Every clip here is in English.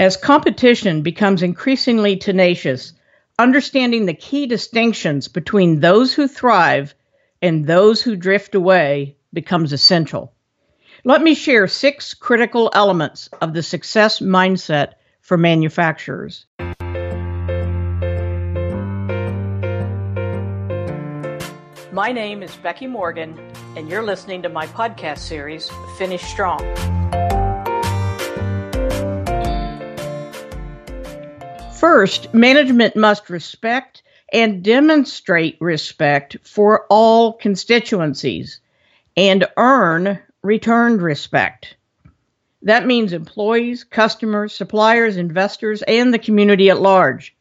As competition becomes increasingly tenacious, understanding the key distinctions between those who thrive and those who drift away becomes essential. Let me share six critical elements of the success mindset for manufacturers. My name is Becky Morgan, and you're listening to my podcast series, Finish Strong. First, management must respect and demonstrate respect for all constituencies and earn returned respect. That means employees, customers, suppliers, investors, and the community at large.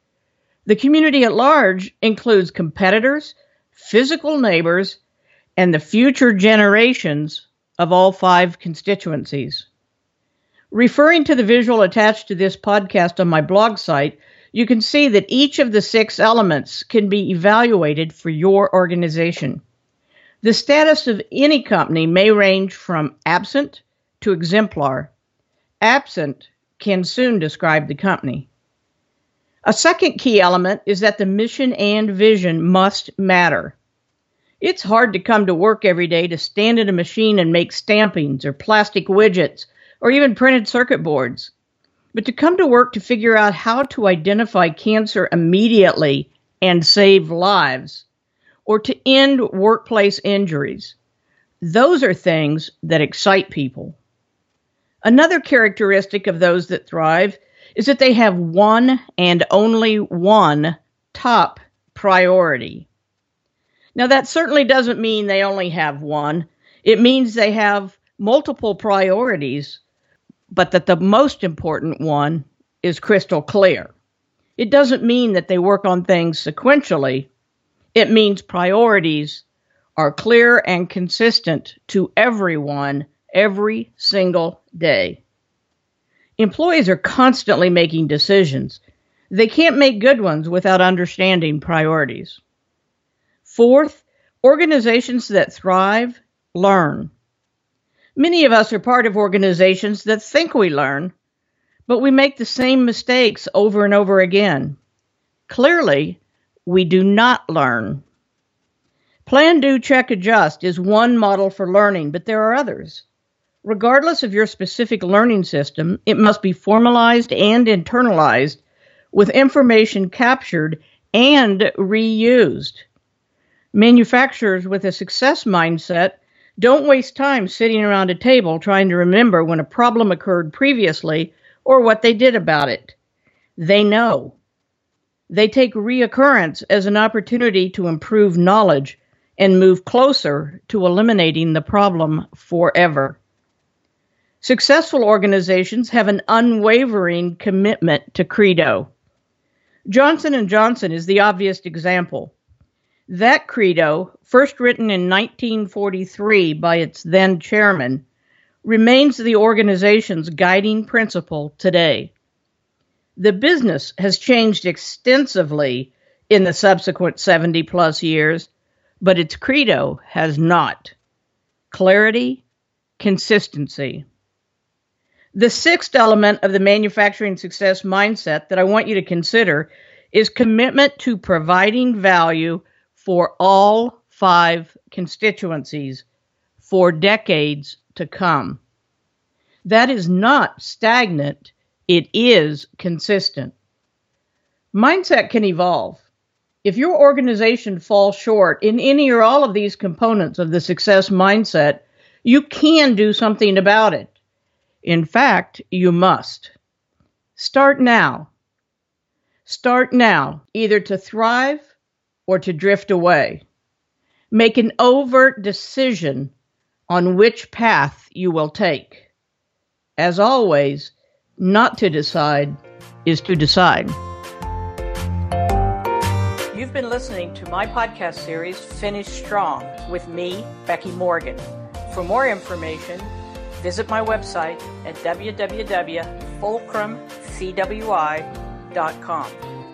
The community at large includes competitors, physical neighbors, and the future generations of all five constituencies. Referring to the visual attached to this podcast on my blog site, you can see that each of the six elements can be evaluated for your organization. The status of any company may range from absent to exemplar. Absent can soon describe the company. A second key element is that the mission and vision must matter. It's hard to come to work every day to stand at a machine and make stampings or plastic widgets or even printed circuit boards. But to come to work to figure out how to identify cancer immediately and save lives, or to end workplace injuries, those are things that excite people. Another characteristic of those that thrive is that they have one and only one top priority. Now, that certainly doesn't mean they only have one. It means they have multiple priorities but that the most important one is crystal clear. It doesn't mean that they work on things sequentially. It means priorities are clear and consistent to everyone every single day. Employees are constantly making decisions. They can't make good ones without understanding priorities. Fourth, organizations that thrive learn. Many of us are part of organizations that think we learn, but we make the same mistakes over and over again. Clearly, we do not learn. Plan, do, check, adjust is one model for learning, but there are others. Regardless of your specific learning system, it must be formalized and internalized with information captured and reused. Manufacturers with a success mindset don't waste time sitting around a table trying to remember when a problem occurred previously or what they did about it. They know. They take reoccurrence as an opportunity to improve knowledge and move closer to eliminating the problem forever. Successful organizations have an unwavering commitment to credo. Johnson & Johnson is the obvious example. That credo, first written in 1943 by its then chairman, remains the organization's guiding principle today. The business has changed extensively in the subsequent 70 plus years, but its credo has not. Clarity, consistency. The sixth element of the manufacturing success mindset that I want you to consider is commitment to providing value for all five constituencies for decades to come. That is not stagnant, it is consistent. Mindset can evolve. If your organization falls short in any or all of these components of the success mindset, you can do something about it. In fact, you must. Start now. Start now, either to thrive or to drift away. Make an overt decision on which path you will take. As always, not to decide is to decide. You've been listening to my podcast series, Finish Strong, with me, Becky Morgan. For more information, visit my website at www.fulcrumcwi.com.